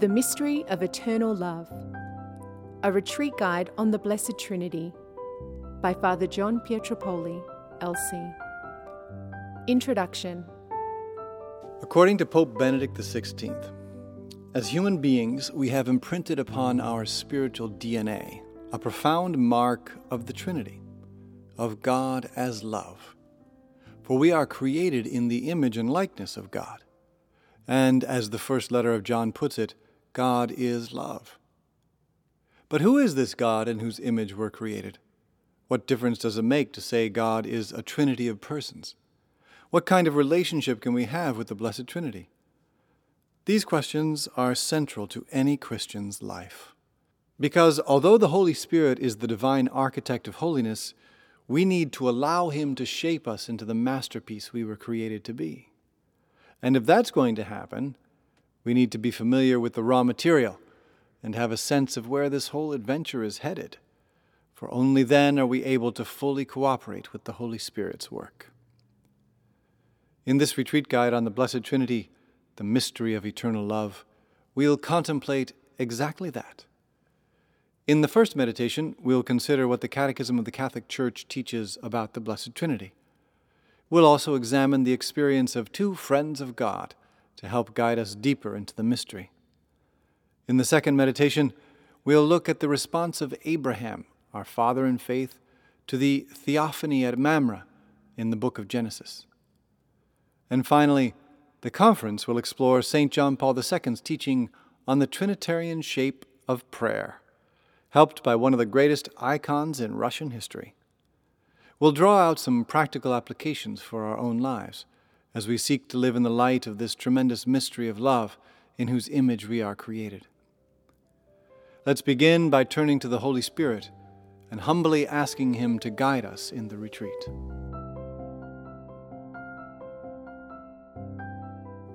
The Mystery of Eternal Love, a retreat guide on the Blessed Trinity by Father John Pietropaoli, LC. Introduction According to Pope Benedict XVI, as human beings, we have imprinted upon our spiritual DNA a profound mark of the Trinity, of God as love. For we are created in the image and likeness of God. And as the first letter of John puts it, God is love. But who is this God in whose image we're created? What difference does it make to say God is a trinity of persons? What kind of relationship can we have with the Blessed Trinity? These questions are central to any Christian's life. Because although the Holy Spirit is the divine architect of holiness, we need to allow Him to shape us into the masterpiece we were created to be. And if that's going to happen, we need to be familiar with the raw material and have a sense of where this whole adventure is headed, for only then are we able to fully cooperate with the Holy Spirit's work. In this retreat guide on the Blessed Trinity, the mystery of eternal love, we'll contemplate exactly that. In the first meditation, we'll consider what the Catechism of the Catholic Church teaches about the Blessed Trinity. We'll also examine the experience of two friends of God to help guide us deeper into the mystery. In the second meditation, we'll look at the response of Abraham, our father in faith, to the theophany at Mamre in the book of Genesis. And finally, the conference will explore St. John Paul II's teaching on the Trinitarian shape of prayer, helped by one of the greatest icons in Russian history we'll draw out some practical applications for our own lives as we seek to live in the light of this tremendous mystery of love in whose image we are created. Let's begin by turning to the Holy Spirit and humbly asking Him to guide us in the retreat.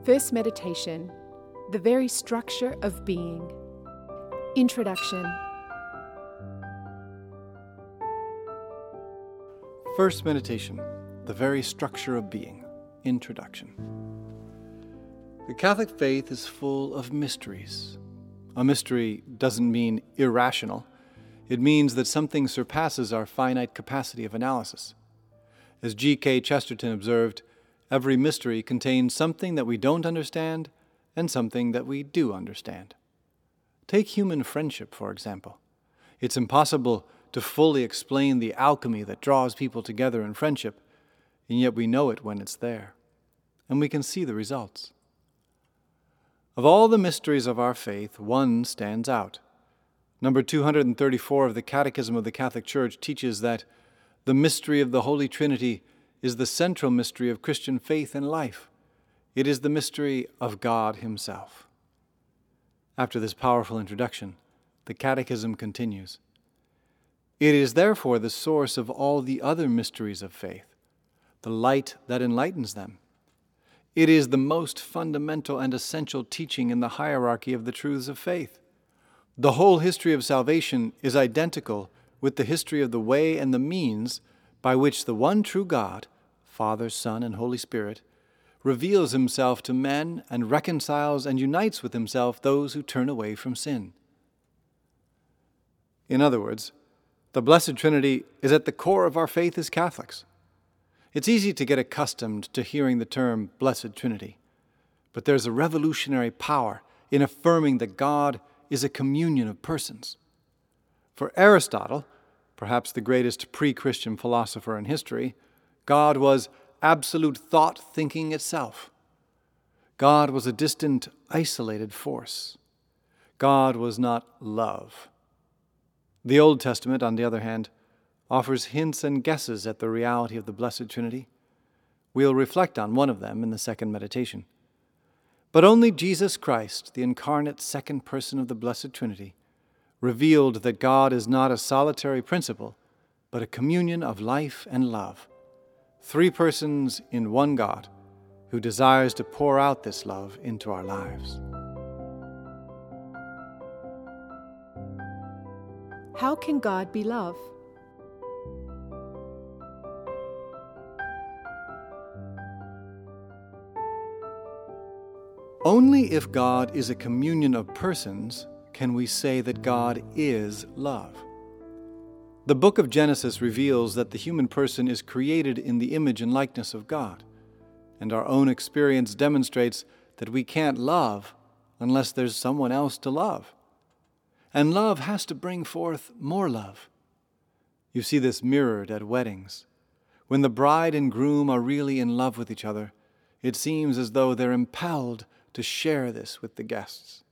First meditation The very structure of being. Introduction. First meditation The very structure of being. Introduction. The Catholic faith is full of mysteries. A mystery doesn't mean irrational, it means that something surpasses our finite capacity of analysis. As G.K. Chesterton observed, every mystery contains something that we don't understand and something that we do understand. Take human friendship, for example. It's impossible to fully explain the alchemy that draws people together in friendship, and yet we know it when it's there, and we can see the results. Of all the mysteries of our faith, one stands out. Number 234 of the Catechism of the Catholic Church teaches that the mystery of the Holy Trinity is the central mystery of Christian faith and life. It is the mystery of God Himself. After this powerful introduction, the Catechism continues. It is therefore the source of all the other mysteries of faith, the light that enlightens them. It is the most fundamental and essential teaching in the hierarchy of the truths of faith. The whole history of salvation is identical with the history of the way and the means by which the one true God, Father, Son, and Holy Spirit, reveals himself to men and reconciles and unites with himself those who turn away from sin. In other words, the Blessed Trinity is at the core of our faith as Catholics. It's easy to get accustomed to hearing the term Blessed Trinity, but there's a revolutionary power in affirming that God is a communion of persons. For Aristotle, perhaps the greatest pre Christian philosopher in history, God was absolute thought thinking itself. God was a distant, isolated force. God was not love. The Old Testament, on the other hand, offers hints and guesses at the reality of the Blessed Trinity. We'll reflect on one of them in the second meditation. But only Jesus Christ, the incarnate second person of the Blessed Trinity, revealed that God is not a solitary principle, but a communion of life and love. Three persons in one God who desires to pour out this love into our lives. How can God be love? Only if God is a communion of persons can we say that God is love. The book of Genesis reveals that the human person is created in the image and likeness of God, and our own experience demonstrates that we can't love unless there's someone else to love. And love has to bring forth more love. You see this mirrored at weddings. When the bride and groom are really in love with each other, it seems as though they're impelled to share this with the guests.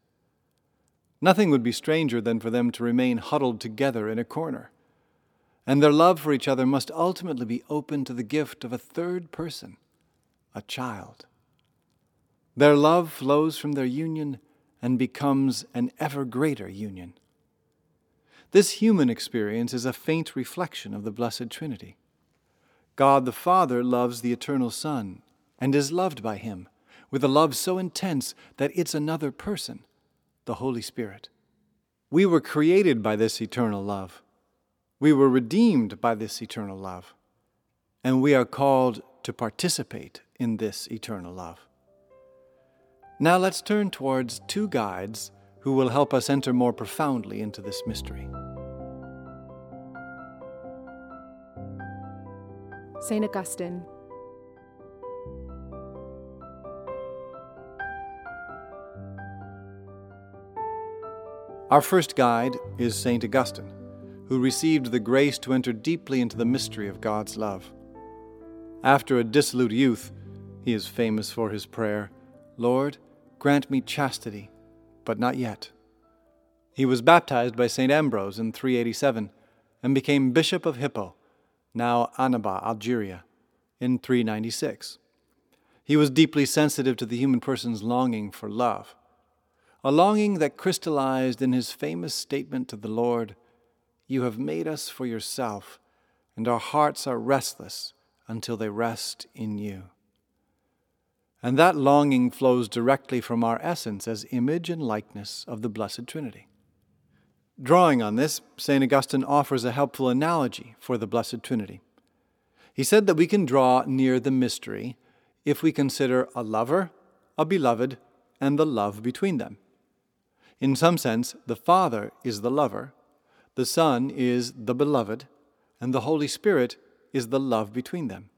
Nothing would be stranger than for them to remain huddled together in a corner. And their love for each other must ultimately be open to the gift of a third person, a child. Their love flows from their union and becomes an ever greater union. This human experience is a faint reflection of the Blessed Trinity. God the Father loves the eternal Son and is loved by him with a love so intense that it's another person, the Holy Spirit. We were created by this eternal love. We were redeemed by this eternal love. And we are called to participate in this eternal love. Now let's turn towards two guides who will help us enter more profoundly into this mystery. St. Augustine Our first guide is St. Augustine, who received the grace to enter deeply into the mystery of God's love. After a dissolute youth, he is famous for his prayer, Lord, grant me chastity, but not yet. He was baptized by St. Ambrose in 387 and became Bishop of Hippo, now Annaba, Algeria, in 396. He was deeply sensitive to the human person's longing for love a longing that crystallized in his famous statement to the Lord You have made us for yourself, and our hearts are restless until they rest in you. And that longing flows directly from our essence as image and likeness of the Blessed Trinity. Drawing on this, St. Augustine offers a helpful analogy for the Blessed Trinity. He said that we can draw near the mystery if we consider a lover, a beloved, and the love between them. In some sense, the Father is the lover, the Son is the beloved, and the Holy Spirit is the love between them.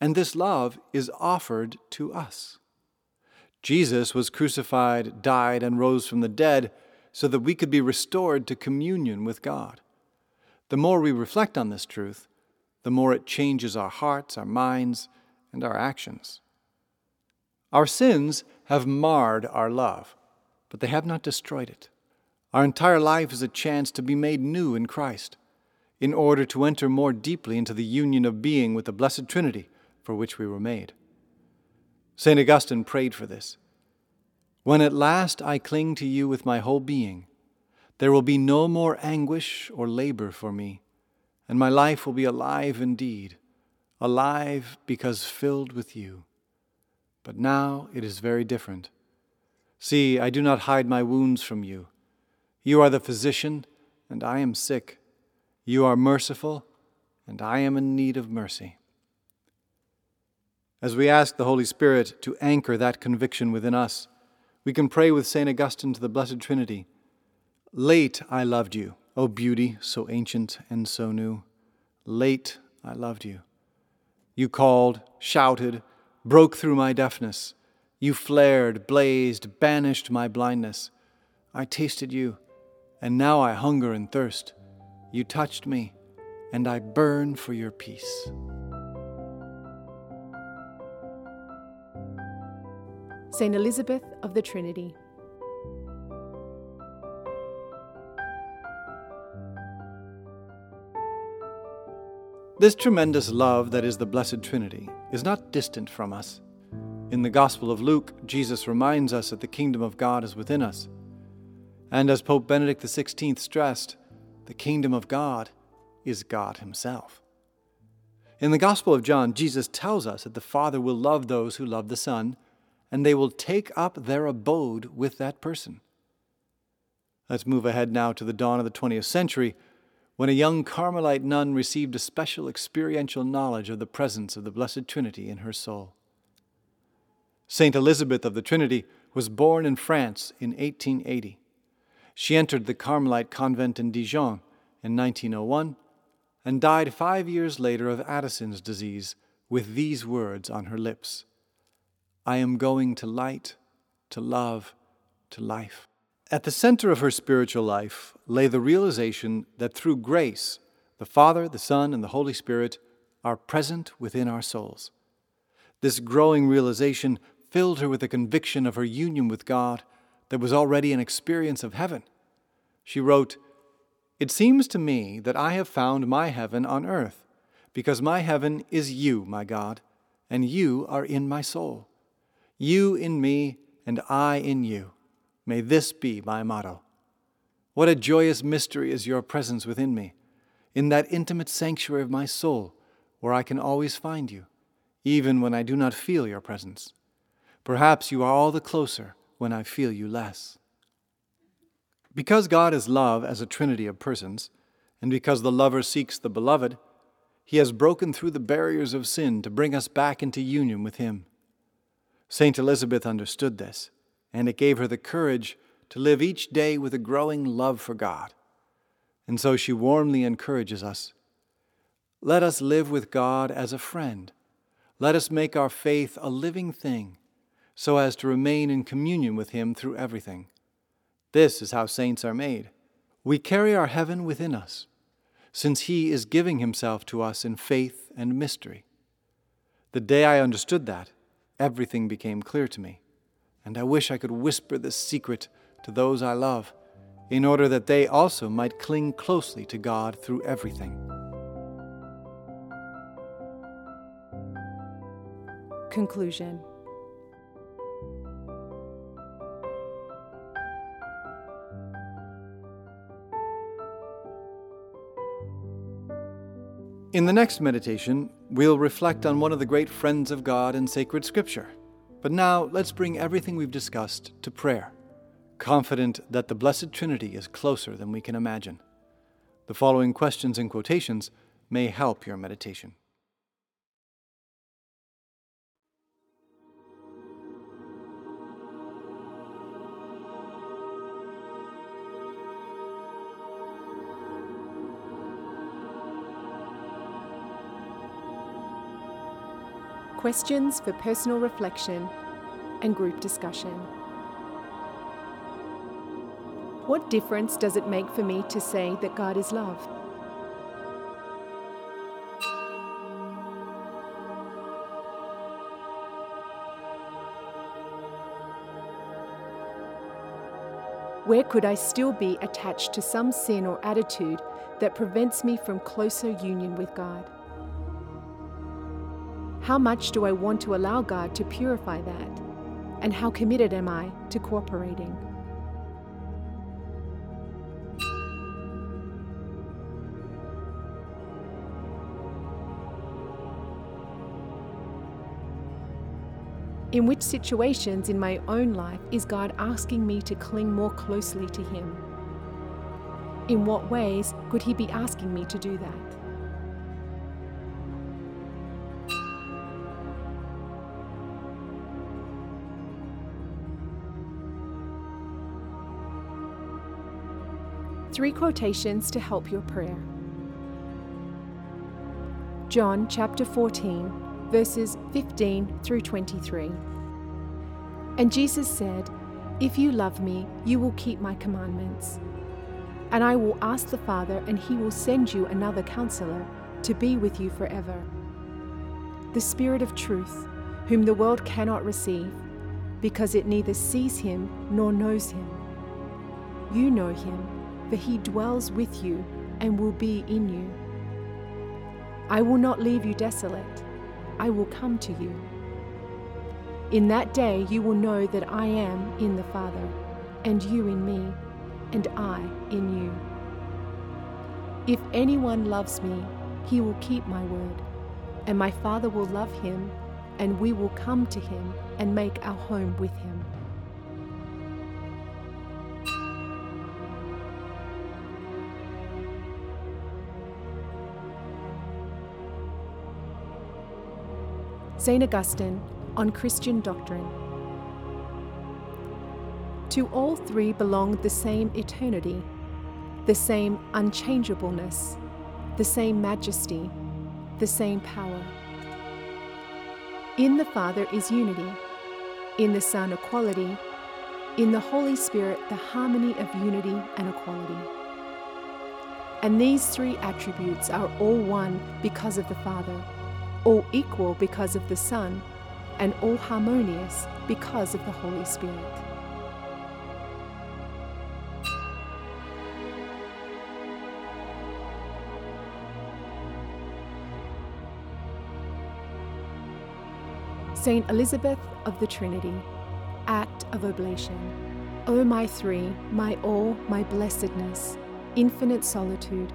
And this love is offered to us. Jesus was crucified, died, and rose from the dead so that we could be restored to communion with God. The more we reflect on this truth, the more it changes our hearts, our minds, and our actions. Our sins have marred our love but they have not destroyed it. Our entire life is a chance to be made new in Christ, in order to enter more deeply into the union of being with the Blessed Trinity for which we were made. St. Augustine prayed for this. When at last I cling to you with my whole being, there will be no more anguish or labor for me, and my life will be alive indeed, alive because filled with you. But now it is very different. See, I do not hide my wounds from you. You are the physician, and I am sick. You are merciful, and I am in need of mercy. As we ask the Holy Spirit to anchor that conviction within us, we can pray with St. Augustine to the Blessed Trinity Late I loved you, O beauty so ancient and so new. Late I loved you. You called, shouted, broke through my deafness you flared, blazed, banished my blindness. I tasted you, and now I hunger and thirst. You touched me, and I burn for your peace. Saint Elizabeth of the Trinity. This tremendous love that is the Blessed Trinity is not distant from us. In the Gospel of Luke, Jesus reminds us that the kingdom of God is within us. And as Pope Benedict XVI stressed, the kingdom of God is God Himself. In the Gospel of John, Jesus tells us that the Father will love those who love the Son, and they will take up their abode with that person. Let's move ahead now to the dawn of the 20th century, when a young Carmelite nun received a special experiential knowledge of the presence of the Blessed Trinity in her soul. Saint Elizabeth of the Trinity was born in France in 1880. She entered the Carmelite convent in Dijon in 1901 and died five years later of Addison's disease with these words on her lips I am going to light, to love, to life. At the center of her spiritual life lay the realization that through grace, the Father, the Son, and the Holy Spirit are present within our souls. This growing realization filled her with a conviction of her union with God that was already an experience of heaven. She wrote, It seems to me that I have found my heaven on earth, because my heaven is you, my God, and you are in my soul. You in me, and I in you. May this be my motto. What a joyous mystery is your presence within me, in that intimate sanctuary of my soul, where I can always find you, even when I do not feel your presence. Perhaps you are all the closer when I feel you less. Because God is love as a trinity of persons, and because the lover seeks the beloved, he has broken through the barriers of sin to bring us back into union with him. Saint Elizabeth understood this, and it gave her the courage to live each day with a growing love for God. And so she warmly encourages us let us live with God as a friend. Let us make our faith a living thing so as to remain in communion with Him through everything. This is how saints are made. We carry our heaven within us, since He is giving Himself to us in faith and mystery. The day I understood that, everything became clear to me, and I wish I could whisper this secret to those I love, in order that they also might cling closely to God through everything. Conclusion In the next meditation, we'll reflect on one of the great friends of God in sacred scripture. But now let's bring everything we've discussed to prayer, confident that the Blessed Trinity is closer than we can imagine. The following questions and quotations may help your meditation. Questions for personal reflection and group discussion. What difference does it make for me to say that God is love? Where could I still be attached to some sin or attitude that prevents me from closer union with God? How much do I want to allow God to purify that? And how committed am I to cooperating? In which situations in my own life is God asking me to cling more closely to Him? In what ways could He be asking me to do that? Three quotations to help your prayer. John chapter 14, verses 15 through 23. And Jesus said, If you love me, you will keep my commandments. And I will ask the Father, and he will send you another counselor to be with you forever. The Spirit of truth, whom the world cannot receive, because it neither sees him nor knows him. You know him for he dwells with you and will be in you. I will not leave you desolate, I will come to you. In that day you will know that I am in the Father, and you in me, and I in you. If anyone loves me, he will keep my word, and my Father will love him, and we will come to him and make our home with him. St. Augustine, on Christian doctrine. To all three belong the same eternity, the same unchangeableness, the same majesty, the same power. In the Father is unity, in the Son, equality, in the Holy Spirit, the harmony of unity and equality. And these three attributes are all one because of the Father, all equal because of the Son, and all harmonious because of the Holy Spirit. Saint Elizabeth of the Trinity, Act of Oblation. O my three, my all, my blessedness, infinite solitude,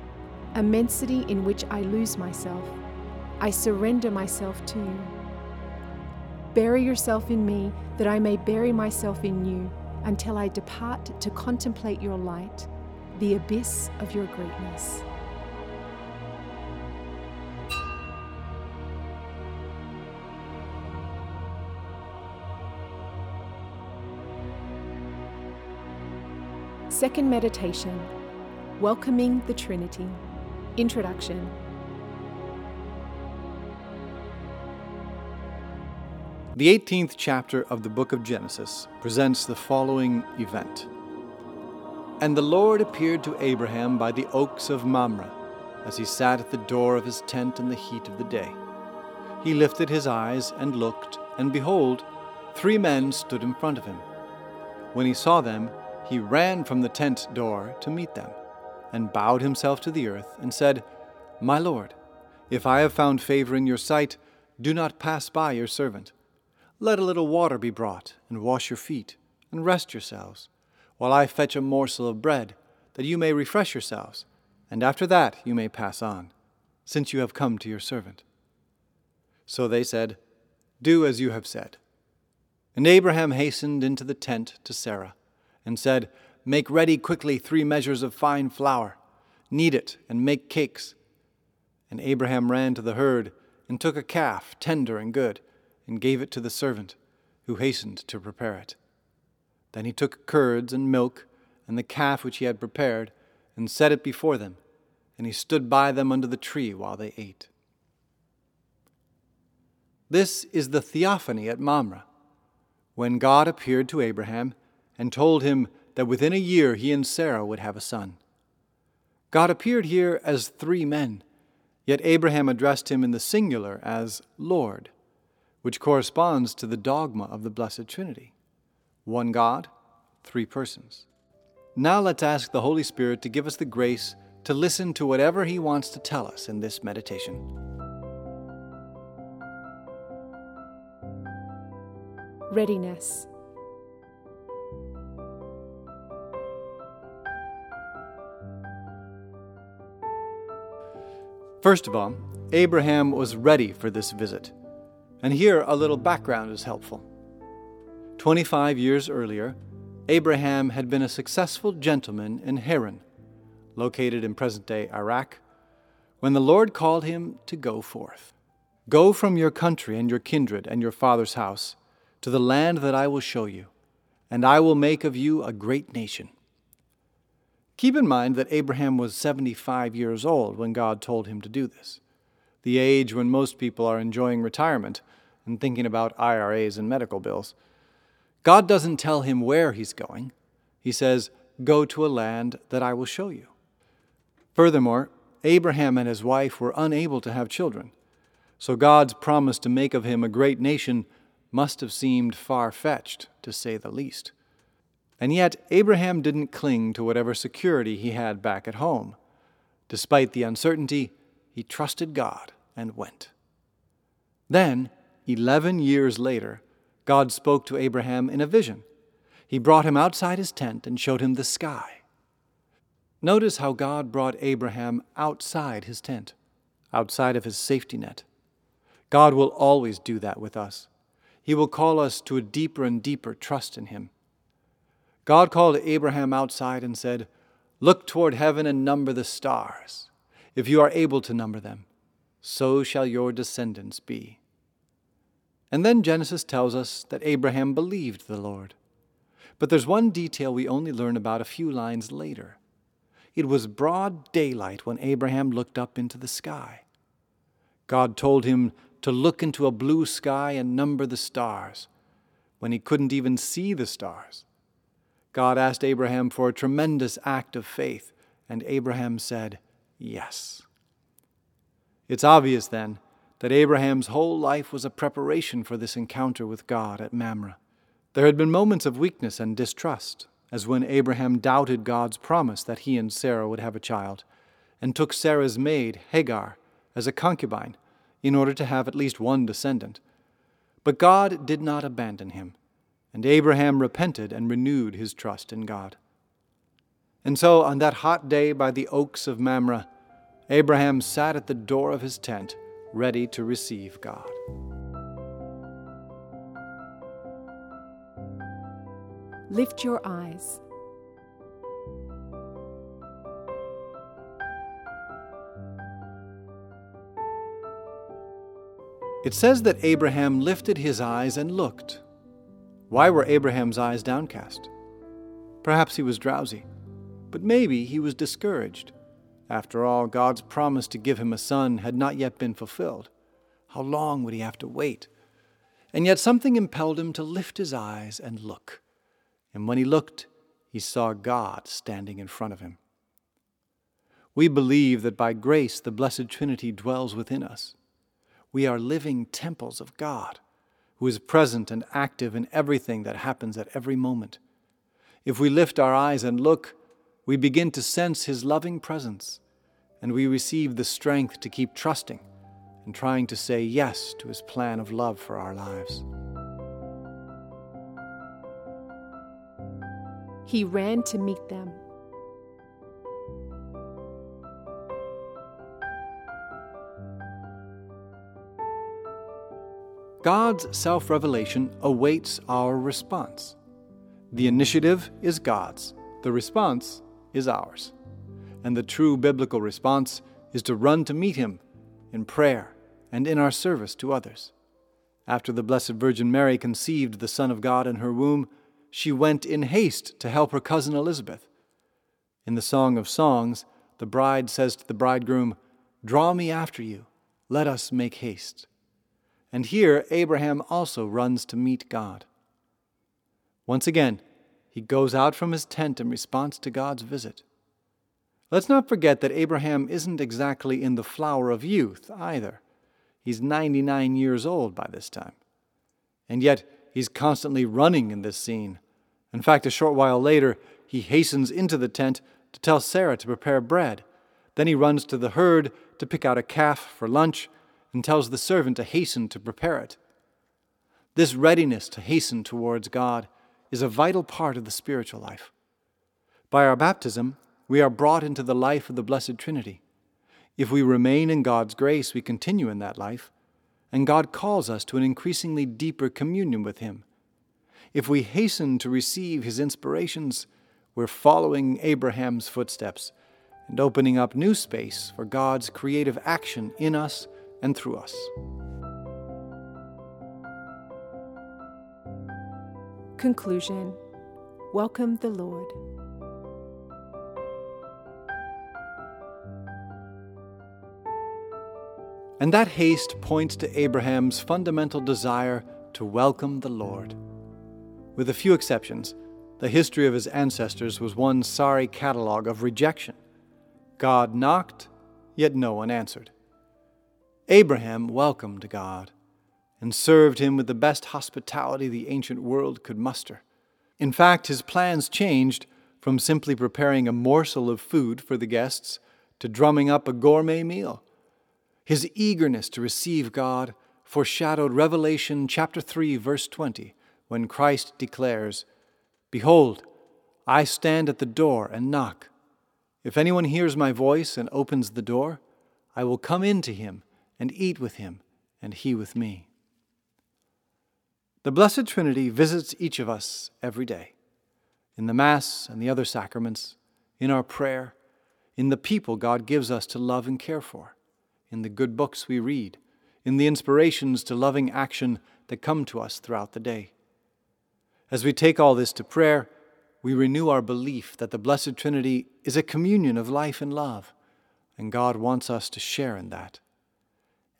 immensity in which I lose myself, I surrender myself to you. Bury yourself in me, that I may bury myself in you, until I depart to contemplate your light, the abyss of your greatness. Second meditation Welcoming the Trinity. Introduction. The 18th chapter of the book of Genesis presents the following event. And the Lord appeared to Abraham by the oaks of Mamre, as he sat at the door of his tent in the heat of the day. He lifted his eyes and looked, and behold, three men stood in front of him. When he saw them, he ran from the tent door to meet them, and bowed himself to the earth, and said, My Lord, if I have found favor in your sight, do not pass by your servant. Let a little water be brought, and wash your feet, and rest yourselves, while I fetch a morsel of bread, that you may refresh yourselves, and after that you may pass on, since you have come to your servant. So they said, Do as you have said. And Abraham hastened into the tent to Sarah and said, Make ready quickly three measures of fine flour, knead it, and make cakes. And Abraham ran to the herd, and took a calf, tender and good, and gave it to the servant, who hastened to prepare it. Then he took curds and milk, and the calf which he had prepared, and set it before them, and he stood by them under the tree while they ate. This is the theophany at Mamre, when God appeared to Abraham and told him that within a year he and Sarah would have a son. God appeared here as three men, yet Abraham addressed him in the singular as Lord, which corresponds to the dogma of the Blessed Trinity one God, three persons. Now let's ask the Holy Spirit to give us the grace to listen to whatever He wants to tell us in this meditation. Readiness. First of all, Abraham was ready for this visit. And here a little background is helpful. 25 years earlier, Abraham had been a successful gentleman in Haran, located in present day Iraq, when the Lord called him to go forth. Go from your country and your kindred and your father's house to the land that I will show you, and I will make of you a great nation. Keep in mind that Abraham was 75 years old when God told him to do this, the age when most people are enjoying retirement and thinking about IRAs and medical bills. God doesn't tell him where he's going. He says, Go to a land that I will show you. Furthermore, Abraham and his wife were unable to have children, so God's promise to make of him a great nation must have seemed far fetched, to say the least. And yet, Abraham didn't cling to whatever security he had back at home. Despite the uncertainty, he trusted God and went. Then, 11 years later, God spoke to Abraham in a vision. He brought him outside his tent and showed him the sky. Notice how God brought Abraham outside his tent, outside of his safety net. God will always do that with us. He will call us to a deeper and deeper trust in Him. God called Abraham outside and said, Look toward heaven and number the stars. If you are able to number them, so shall your descendants be. And then Genesis tells us that Abraham believed the Lord. But there's one detail we only learn about a few lines later. It was broad daylight when Abraham looked up into the sky. God told him to look into a blue sky and number the stars, when he couldn't even see the stars. God asked Abraham for a tremendous act of faith, and Abraham said, Yes. It's obvious then that Abraham's whole life was a preparation for this encounter with God at Mamre. There had been moments of weakness and distrust, as when Abraham doubted God's promise that he and Sarah would have a child, and took Sarah's maid, Hagar, as a concubine in order to have at least one descendant. But God did not abandon him, and Abraham repented and renewed his trust in God. And so, on that hot day by the oaks of Mamre, Abraham sat at the door of his tent, ready to receive God. Lift your eyes. It says that Abraham lifted his eyes and looked. Why were Abraham's eyes downcast? Perhaps he was drowsy, but maybe he was discouraged. After all, God's promise to give him a son had not yet been fulfilled. How long would he have to wait? And yet something impelled him to lift his eyes and look. And when he looked, he saw God standing in front of him. We believe that by grace the Blessed Trinity dwells within us. We are living temples of God, who is present and active in everything that happens at every moment. If we lift our eyes and look, we begin to sense His loving presence, and we receive the strength to keep trusting and trying to say yes to His plan of love for our lives. He ran to meet them. God's self revelation awaits our response. The initiative is God's, the response is ours. And the true biblical response is to run to meet Him in prayer and in our service to others. After the Blessed Virgin Mary conceived the Son of God in her womb, she went in haste to help her cousin Elizabeth. In the Song of Songs, the bride says to the bridegroom, Draw me after you, let us make haste. And here Abraham also runs to meet God. Once again, he goes out from his tent in response to God's visit. Let's not forget that Abraham isn't exactly in the flower of youth either. He's 99 years old by this time. And yet, he's constantly running in this scene. In fact, a short while later, he hastens into the tent to tell Sarah to prepare bread. Then he runs to the herd to pick out a calf for lunch and tells the servant to hasten to prepare it. This readiness to hasten towards God is a vital part of the spiritual life. By our baptism, we are brought into the life of the Blessed Trinity. If we remain in God's grace, we continue in that life, and God calls us to an increasingly deeper communion with Him. If we hasten to receive His inspirations, we're following Abraham's footsteps and opening up new space for God's creative action in us and through us. Conclusion Welcome the Lord. And that haste points to Abraham's fundamental desire to welcome the Lord. With a few exceptions, the history of his ancestors was one sorry catalogue of rejection. God knocked, yet no one answered. Abraham welcomed God and served him with the best hospitality the ancient world could muster. In fact, his plans changed from simply preparing a morsel of food for the guests to drumming up a gourmet meal. His eagerness to receive God foreshadowed Revelation chapter 3 verse 20 when Christ declares, "Behold, I stand at the door and knock. If anyone hears my voice and opens the door, I will come in to him and eat with him, and he with me. The Blessed Trinity visits each of us every day, in the Mass and the other sacraments, in our prayer, in the people God gives us to love and care for, in the good books we read, in the inspirations to loving action that come to us throughout the day. As we take all this to prayer, we renew our belief that the Blessed Trinity is a communion of life and love, and God wants us to share in that.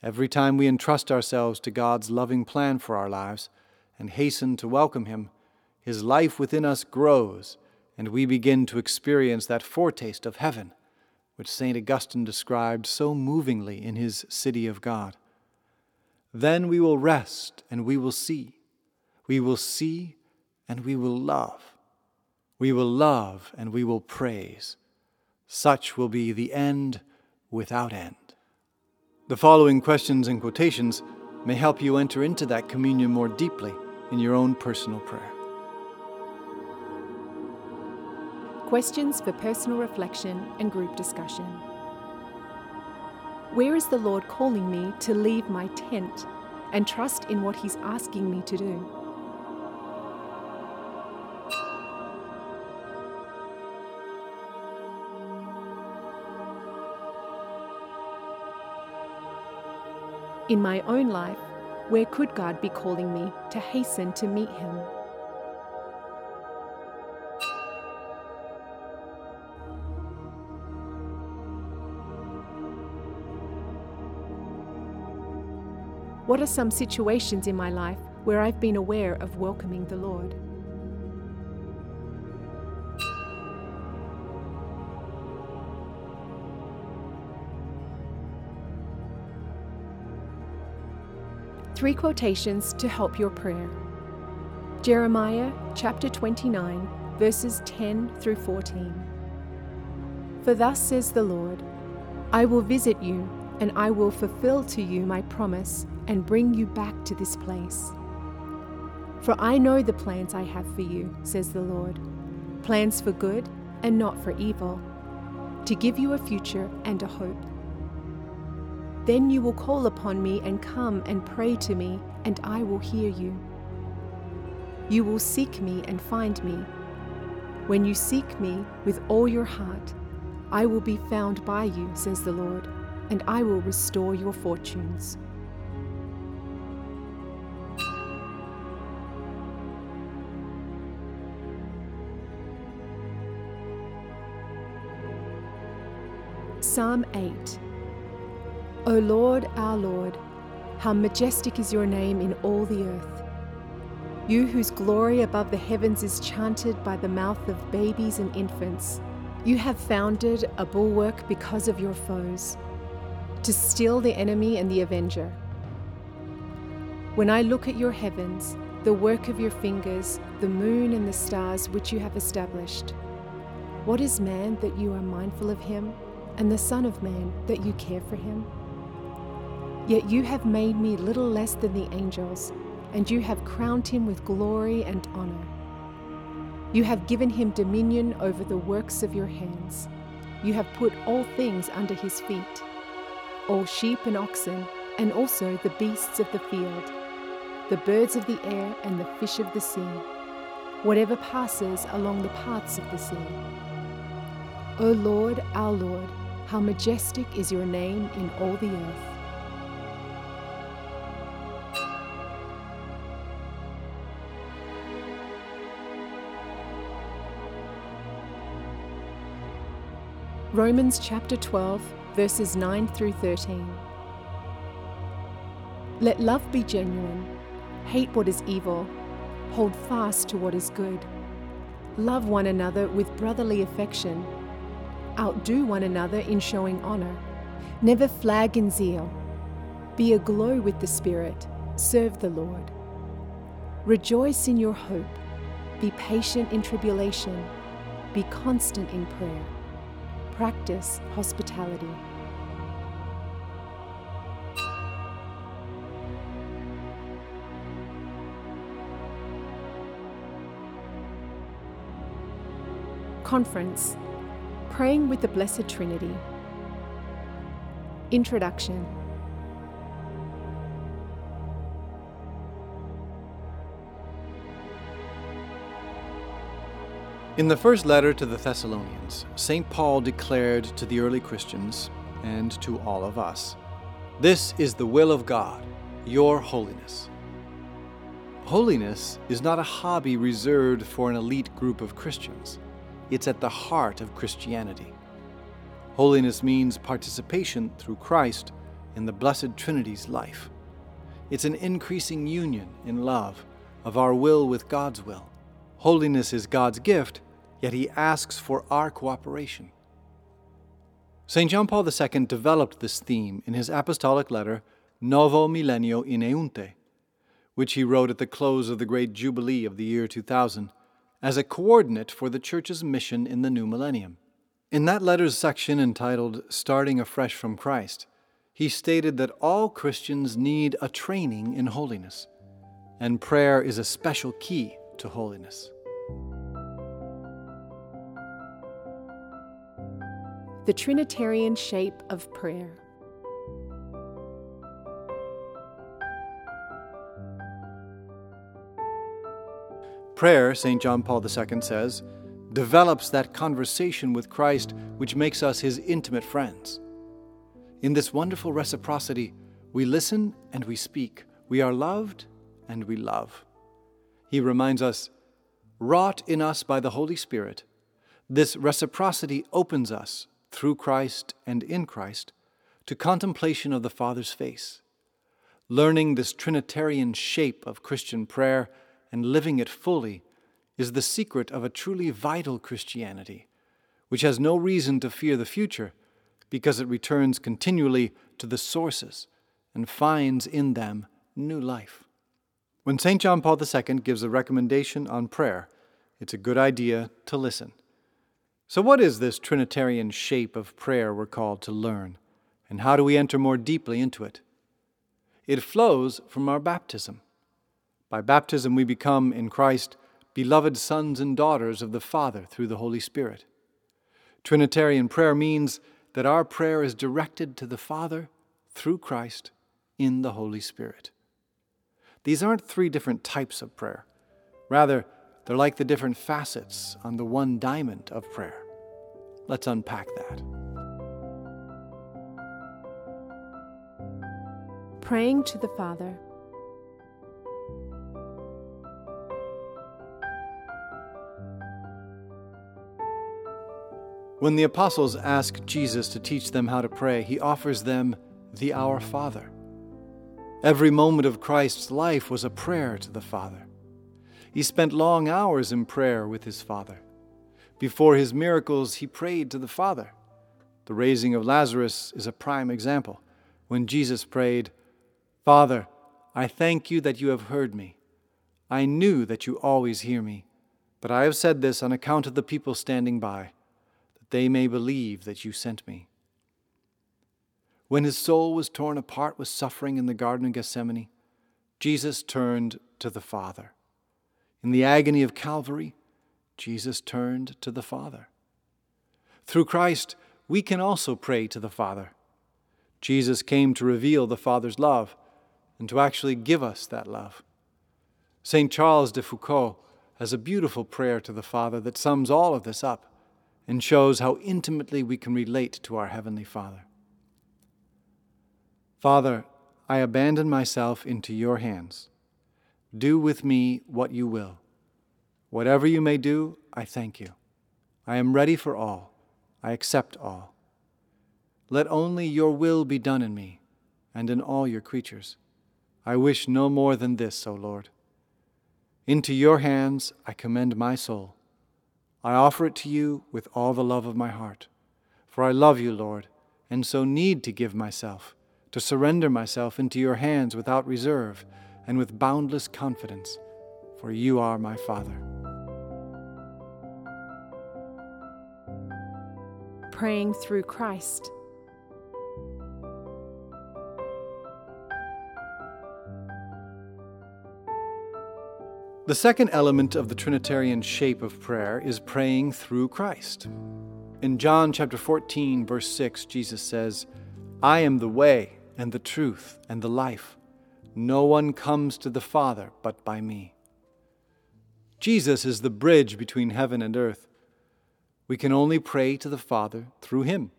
Every time we entrust ourselves to God's loving plan for our lives and hasten to welcome Him, His life within us grows, and we begin to experience that foretaste of heaven, which St. Augustine described so movingly in his City of God. Then we will rest and we will see. We will see and we will love. We will love and we will praise. Such will be the end without end. The following questions and quotations may help you enter into that communion more deeply in your own personal prayer. Questions for personal reflection and group discussion. Where is the Lord calling me to leave my tent and trust in what He's asking me to do? In my own life, where could God be calling me to hasten to meet Him? What are some situations in my life where I've been aware of welcoming the Lord? Three quotations to help your prayer Jeremiah chapter 29, verses 10 through 14. For thus says the Lord I will visit you, and I will fulfill to you my promise and bring you back to this place. For I know the plans I have for you, says the Lord plans for good and not for evil, to give you a future and a hope. Then you will call upon me and come and pray to me, and I will hear you. You will seek me and find me. When you seek me with all your heart, I will be found by you, says the Lord, and I will restore your fortunes. Psalm 8 O Lord, our Lord, how majestic is your name in all the earth. You whose glory above the heavens is chanted by the mouth of babies and infants, you have founded a bulwark because of your foes, to still the enemy and the avenger. When I look at your heavens, the work of your fingers, the moon and the stars which you have established, what is man that you are mindful of him, and the Son of Man that you care for him? Yet you have made me little less than the angels, and you have crowned him with glory and honor. You have given him dominion over the works of your hands. You have put all things under his feet all sheep and oxen, and also the beasts of the field, the birds of the air, and the fish of the sea, whatever passes along the paths of the sea. O Lord, our Lord, how majestic is your name in all the earth. Romans chapter 12, verses 9 through 13. Let love be genuine. Hate what is evil. Hold fast to what is good. Love one another with brotherly affection. Outdo one another in showing honor. Never flag in zeal. Be aglow with the Spirit. Serve the Lord. Rejoice in your hope. Be patient in tribulation. Be constant in prayer practice hospitality. Conference Praying with the Blessed Trinity. Introduction In the first letter to the Thessalonians, St. Paul declared to the early Christians, and to all of us, This is the will of God, your holiness. Holiness is not a hobby reserved for an elite group of Christians. It's at the heart of Christianity. Holiness means participation through Christ in the Blessed Trinity's life. It's an increasing union in love of our will with God's will. Holiness is God's gift, yet He asks for our cooperation. St. John Paul II developed this theme in his apostolic letter, Novo Millennio Ineunte, which he wrote at the close of the great Jubilee of the year 2000, as a coordinate for the Church's mission in the new millennium. In that letter's section entitled Starting Afresh from Christ, he stated that all Christians need a training in holiness, and prayer is a special key to holiness. The Trinitarian shape of prayer. Prayer, St. John Paul II says, develops that conversation with Christ which makes us his intimate friends. In this wonderful reciprocity, we listen and we speak. We are loved and we love. He reminds us, wrought in us by the Holy Spirit, this reciprocity opens us, through Christ and in Christ, to contemplation of the Father's face. Learning this Trinitarian shape of Christian prayer and living it fully is the secret of a truly vital Christianity, which has no reason to fear the future because it returns continually to the sources and finds in them new life. When St. John Paul II gives a recommendation on prayer, it's a good idea to listen. So, what is this Trinitarian shape of prayer we're called to learn, and how do we enter more deeply into it? It flows from our baptism. By baptism, we become in Christ beloved sons and daughters of the Father through the Holy Spirit. Trinitarian prayer means that our prayer is directed to the Father through Christ in the Holy Spirit. These aren't three different types of prayer. Rather, they're like the different facets on the one diamond of prayer. Let's unpack that. Praying to the Father. When the apostles ask Jesus to teach them how to pray, he offers them the Our Father. Every moment of Christ's life was a prayer to the Father. He spent long hours in prayer with his Father. Before his miracles, he prayed to the Father. The raising of Lazarus is a prime example. When Jesus prayed, Father, I thank you that you have heard me. I knew that you always hear me, but I have said this on account of the people standing by that they may believe that you sent me. When his soul was torn apart with suffering in the Garden of Gethsemane, Jesus turned to the Father. In the agony of Calvary, Jesus turned to the Father. Through Christ, we can also pray to the Father. Jesus came to reveal the Father's love and to actually give us that love. St. Charles de Foucauld has a beautiful prayer to the Father that sums all of this up and shows how intimately we can relate to our Heavenly Father. Father, I abandon myself into your hands. Do with me what you will. Whatever you may do, I thank you. I am ready for all. I accept all. Let only your will be done in me and in all your creatures. I wish no more than this, O Lord. Into your hands I commend my soul. I offer it to you with all the love of my heart. For I love you, Lord, and so need to give myself, to surrender myself into your hands without reserve and with boundless confidence, for you are my Father. Praying through Christ. The second element of the Trinitarian shape of prayer is praying through Christ. In John chapter 14, verse 6, Jesus says, I am the way and the truth and the life. No one comes to the Father but by me. Jesus is the bridge between heaven and earth. We can only pray to the Father through him.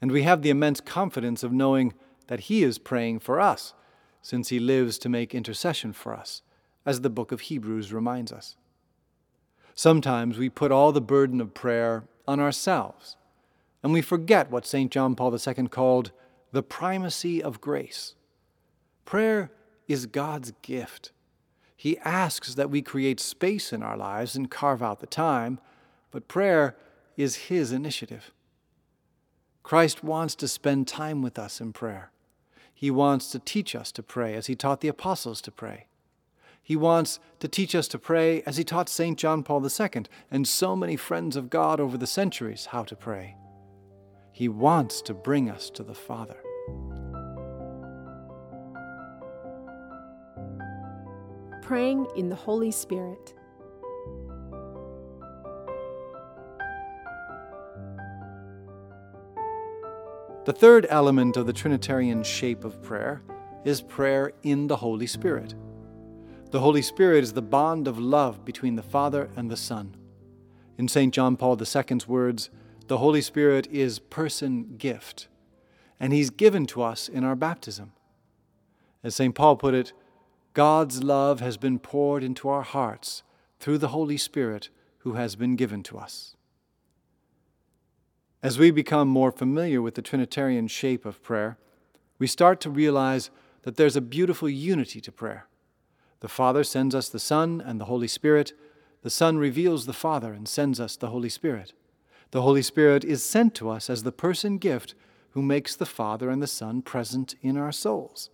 And we have the immense confidence of knowing that He is praying for us, since He lives to make intercession for us, as the book of Hebrews reminds us. Sometimes we put all the burden of prayer on ourselves, and we forget what St. John Paul II called the primacy of grace. Prayer is God's gift. He asks that we create space in our lives and carve out the time, but prayer is His initiative. Christ wants to spend time with us in prayer. He wants to teach us to pray as He taught the apostles to pray. He wants to teach us to pray as he taught St. John Paul II and so many friends of God over the centuries how to pray. He wants to bring us to the Father. Praying in the Holy Spirit. The third element of the Trinitarian shape of prayer is prayer in the Holy Spirit. The Holy Spirit is the bond of love between the Father and the Son. In St. John Paul II's words, the Holy Spirit is person gift, and He's given to us in our baptism. As St. Paul put it, God's love has been poured into our hearts through the Holy Spirit who has been given to us. As we become more familiar with the Trinitarian shape of prayer, we start to realize that there's a beautiful unity to prayer. The Father sends us the Son and the Holy Spirit. The Son reveals the Father and sends us the Holy Spirit. The Holy Spirit is sent to us as the person gift who makes the Father and the Son present in our souls.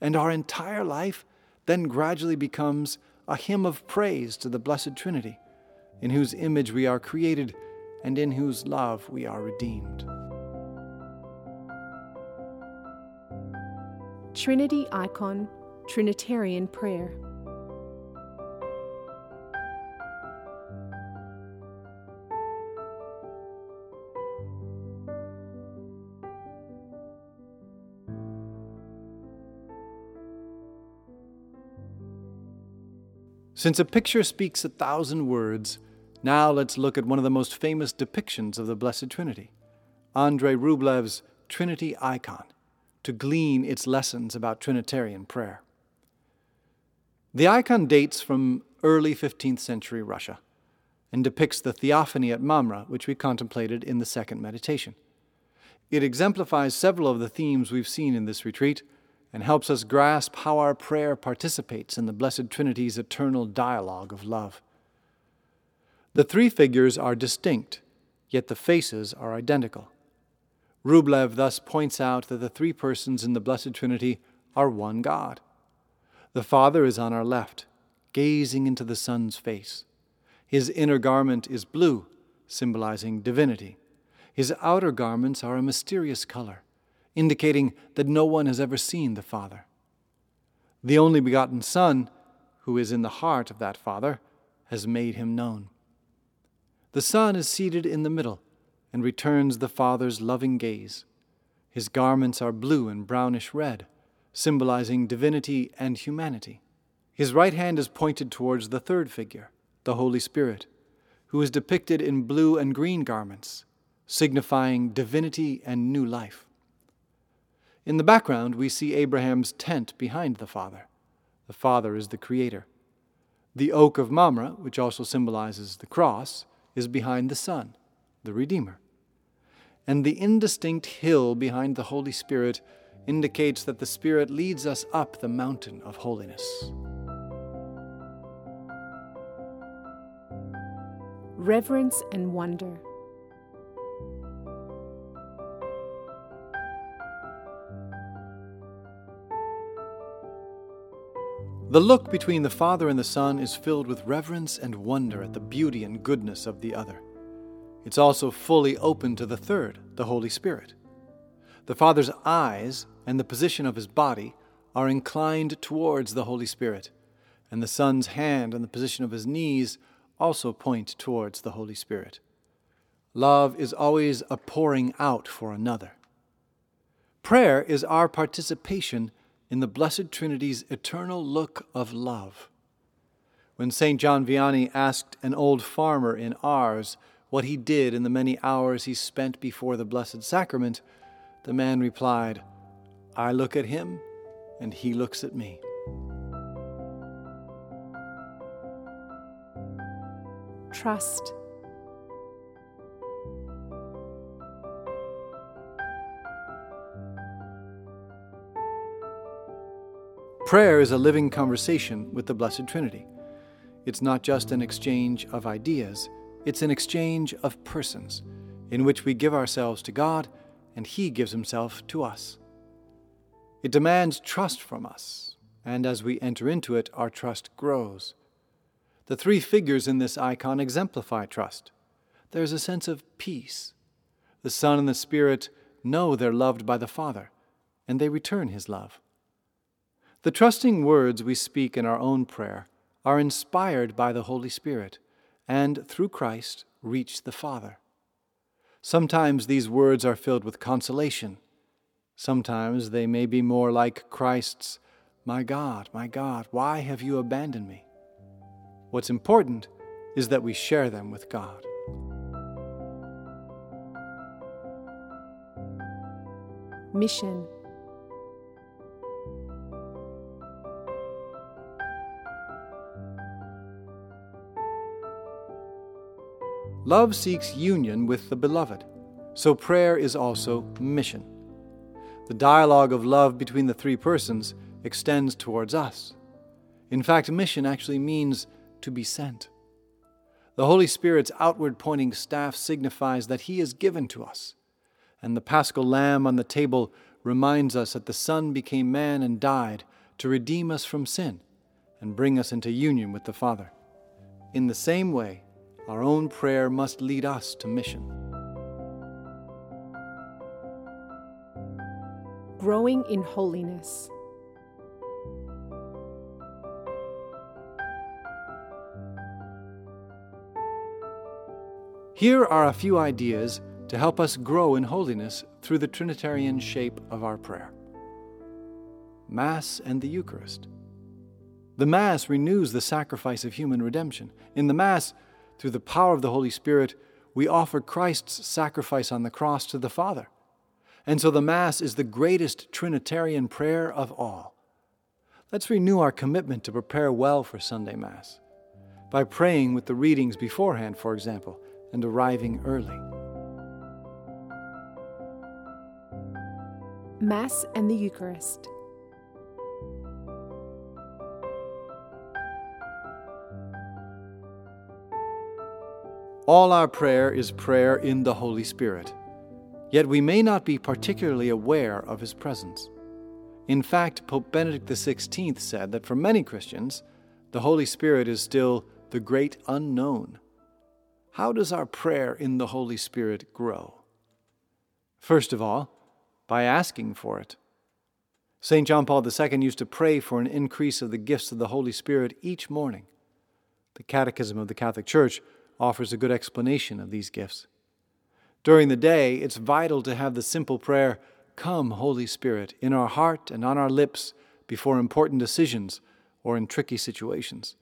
And our entire life then gradually becomes a hymn of praise to the Blessed Trinity, in whose image we are created and in whose love we are redeemed. Trinity icon Trinitarian prayer. Since a picture speaks a thousand words, now let's look at one of the most famous depictions of the Blessed Trinity, Andrei Rublev's Trinity Icon, to glean its lessons about Trinitarian prayer. The icon dates from early 15th century Russia and depicts the theophany at Mamre, which we contemplated in the second meditation. It exemplifies several of the themes we've seen in this retreat and helps us grasp how our prayer participates in the Blessed Trinity's eternal dialogue of love. The three figures are distinct, yet the faces are identical. Rublev thus points out that the three persons in the Blessed Trinity are one God. The Father is on our left, gazing into the Son's face. His inner garment is blue, symbolizing divinity. His outer garments are a mysterious color, indicating that no one has ever seen the Father. The only begotten Son, who is in the heart of that Father, has made him known. The Son is seated in the middle and returns the Father's loving gaze. His garments are blue and brownish red symbolizing divinity and humanity. His right hand is pointed towards the third figure, the Holy Spirit, who is depicted in blue and green garments, signifying divinity and new life. In the background, we see Abraham's tent behind the Father. The Father is the Creator. The oak of Mamre, which also symbolizes the cross, is behind the Son, the Redeemer. And the indistinct hill behind the Holy Spirit indicates that the Spirit leads us up the mountain of holiness. Reverence and wonder. The look between the Father and the Son is filled with reverence and wonder at the beauty and goodness of the other. It's also fully open to the third, the Holy Spirit. The Father's eyes and the position of his body are inclined towards the Holy Spirit, and the Son's hand and the position of his knees also point towards the Holy Spirit. Love is always a pouring out for another. Prayer is our participation in the Blessed Trinity's eternal look of love. When St. John Vianney asked an old farmer in Ars what he did in the many hours he spent before the Blessed Sacrament, the man replied, I look at him, and he looks at me. Trust. Prayer is a living conversation with the Blessed Trinity. It's not just an exchange of ideas, it's an exchange of persons in which we give ourselves to God and He gives Himself to us. It demands trust from us, and as we enter into it, our trust grows. The three figures in this icon exemplify trust. There's a sense of peace. The Son and the Spirit know they're loved by the Father, and they return His love. The trusting words we speak in our own prayer are inspired by the Holy Spirit and, through Christ, reach the Father. Sometimes these words are filled with consolation. Sometimes they may be more like Christ's, My God, my God, why have you abandoned me? What's important is that we share them with God. Mission. Love seeks union with the beloved, so prayer is also mission. The dialogue of love between the three persons extends towards us. In fact, mission actually means to be sent. The Holy Spirit's outward pointing staff signifies that He is given to us, and the paschal lamb on the table reminds us that the Son became man and died to redeem us from sin and bring us into union with the Father. In the same way, our own prayer must lead us to mission. Growing in holiness. Here are a few ideas to help us grow in holiness through the Trinitarian shape of our prayer Mass and the Eucharist. The Mass renews the sacrifice of human redemption. In the Mass, through the power of the Holy Spirit, we offer Christ's sacrifice on the cross to the Father. And so the Mass is the greatest Trinitarian prayer of all. Let's renew our commitment to prepare well for Sunday Mass by praying with the readings beforehand, for example, and arriving early. Mass and the Eucharist. All our prayer is prayer in the Holy Spirit, yet we may not be particularly aware of His presence. In fact, Pope Benedict XVI said that for many Christians, the Holy Spirit is still the great unknown. How does our prayer in the Holy Spirit grow? First of all, by asking for it. St. John Paul II used to pray for an increase of the gifts of the Holy Spirit each morning. The Catechism of the Catholic Church offers a good explanation of these gifts. During the day, it's vital to have the simple prayer, Come, Holy Spirit, in our heart and on our lips before important decisions or in tricky situations.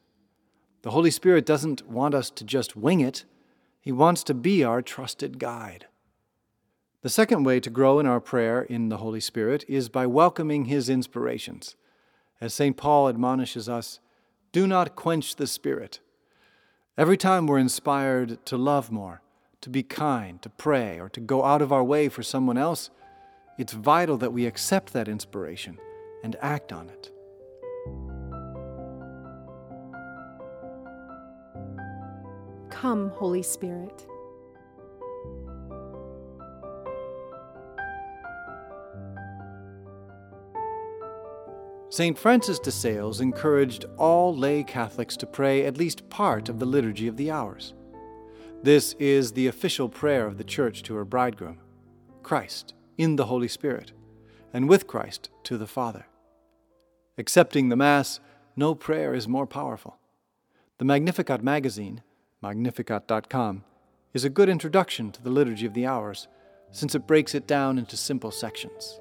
The Holy Spirit doesn't want us to just wing it, He wants to be our trusted guide. The second way to grow in our prayer in the Holy Spirit is by welcoming His inspirations. As St. Paul admonishes us, do not quench the Spirit. Every time we're inspired to love more, to be kind, to pray, or to go out of our way for someone else, it's vital that we accept that inspiration and act on it. Come, Holy Spirit. St. Francis de Sales encouraged all lay Catholics to pray at least part of the Liturgy of the Hours. This is the official prayer of the Church to her bridegroom, Christ, in the Holy Spirit, and with Christ to the Father. Accepting the Mass, no prayer is more powerful. The Magnificat magazine, magnificat.com, is a good introduction to the Liturgy of the Hours since it breaks it down into simple sections.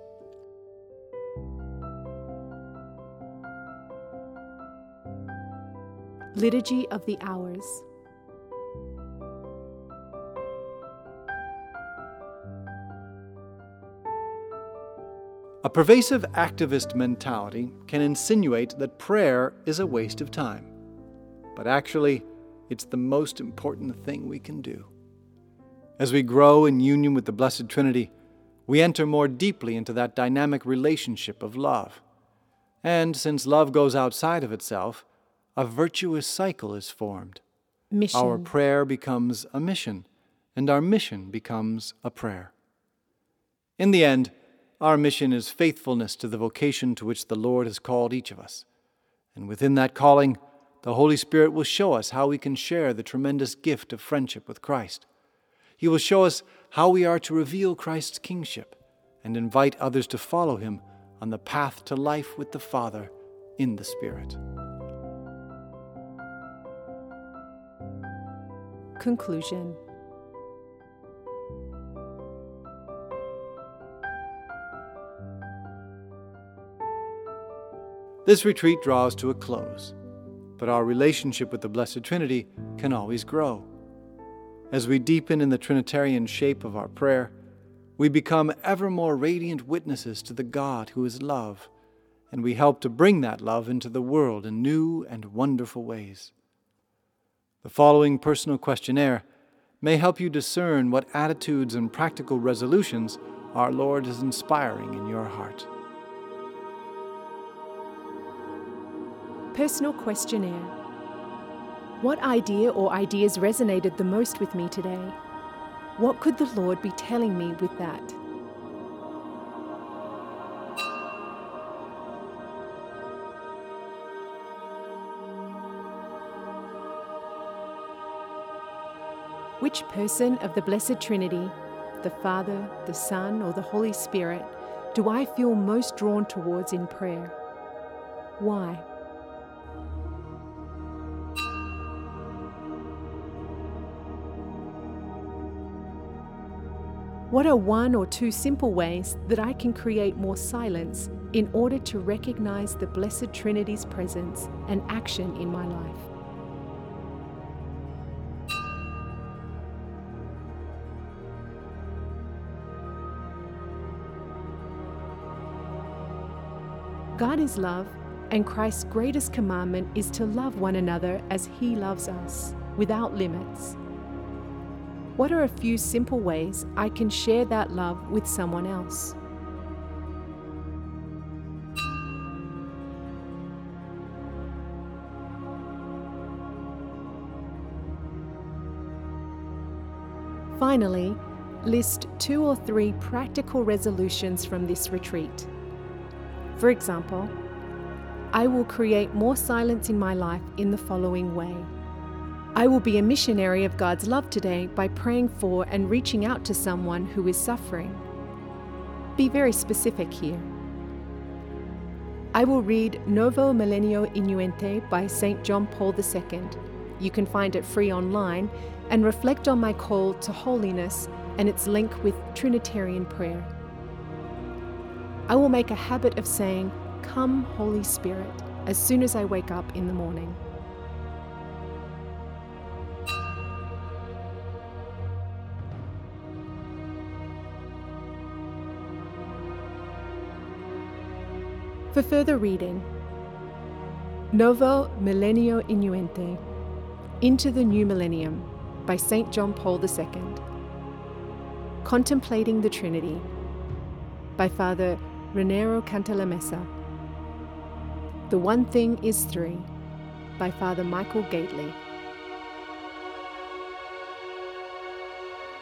Liturgy of the Hours. A pervasive activist mentality can insinuate that prayer is a waste of time. But actually, it's the most important thing we can do. As we grow in union with the Blessed Trinity, we enter more deeply into that dynamic relationship of love. And since love goes outside of itself, a virtuous cycle is formed. Mission. Our prayer becomes a mission, and our mission becomes a prayer. In the end, our mission is faithfulness to the vocation to which the Lord has called each of us. And within that calling, the Holy Spirit will show us how we can share the tremendous gift of friendship with Christ. He will show us how we are to reveal Christ's kingship and invite others to follow him on the path to life with the Father in the Spirit. Conclusion This retreat draws to a close, but our relationship with the Blessed Trinity can always grow. As we deepen in the Trinitarian shape of our prayer, we become ever more radiant witnesses to the God who is love, and we help to bring that love into the world in new and wonderful ways. The following personal questionnaire may help you discern what attitudes and practical resolutions our Lord is inspiring in your heart. Personal questionnaire. What idea or ideas resonated the most with me today? What could the Lord be telling me with that? Which person of the Blessed Trinity, the Father, the Son, or the Holy Spirit, do I feel most drawn towards in prayer? Why? What are one or two simple ways that I can create more silence in order to recognize the Blessed Trinity's presence and action in my life? God is love, and Christ's greatest commandment is to love one another as He loves us, without limits. What are a few simple ways I can share that love with someone else? Finally, list two or three practical resolutions from this retreat. For example, I will create more silence in my life in the following way. I will be a missionary of God's love today by praying for and reaching out to someone who is suffering. Be very specific here. I will read Novo Millennio Ineunte by St. John Paul II. You can find it free online and reflect on my call to holiness and its link with Trinitarian prayer. I will make a habit of saying, Come, Holy Spirit, as soon as I wake up in the morning. For further reading, Novo Millennio Ineunte Into the New Millennium by St. John Paul II. Contemplating the Trinity by Father Raniero Cantalamessa. The One Thing is Three by Father Michael Gaitley.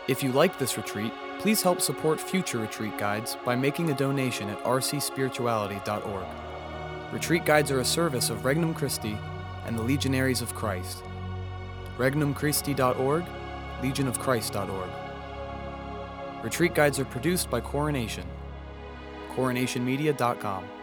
If you like this retreat, please help support future retreat guides by making a donation at rcspirituality.org. Retreat guides are a service of Regnum Christi and the Legionaries of Christ. RegnumChristi.org, LegionofChrist.org. Retreat guides are produced by Coronation. CoronationMedia.com.